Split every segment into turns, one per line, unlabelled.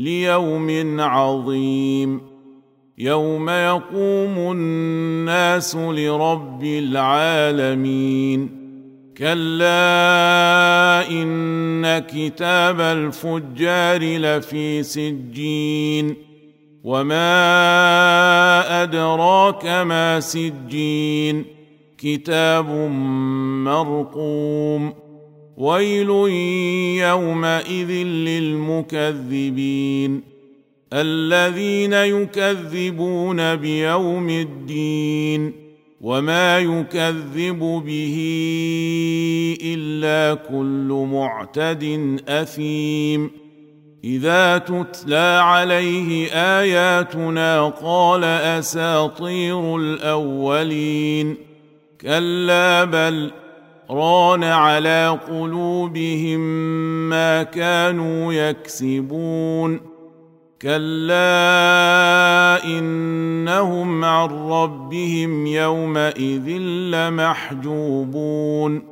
ليوم عظيم. يوم يقوم الناس لرب العالمين. كلا إن كتاب الفجار لفي سجين. وما أدراك ما سجين. كتاب مرقوم. ويل يومئذ للمكذبين الذين يكذبون بيوم الدين وما يكذب به الا كل معتد اثيم اذا تتلى عليه اياتنا قال اساطير الاولين كلا بل ران على قلوبهم ما كانوا يكسبون. كلا إنهم عن ربهم يومئذ لمحجوبون.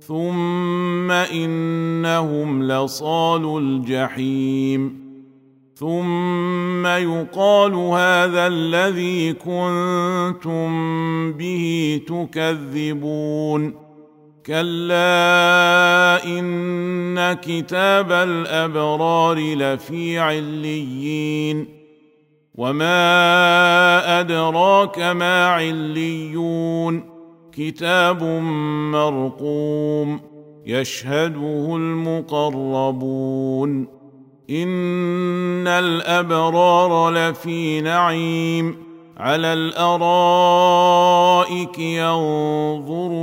ثم إنهم لصال الجحيم. ثم يقال هذا الذي كنتم به تكذبون. كلا ان كتاب الابرار لفي عليين وما ادراك ما عليون كتاب مرقوم يشهده المقربون ان الابرار لفي نعيم على الارائك ينظرون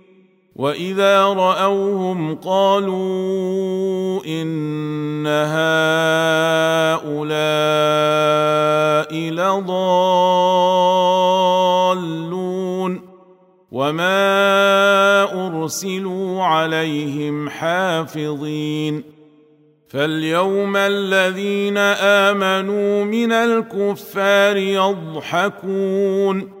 واذا راوهم قالوا ان هؤلاء لضالون وما ارسلوا عليهم حافظين فاليوم الذين امنوا من الكفار يضحكون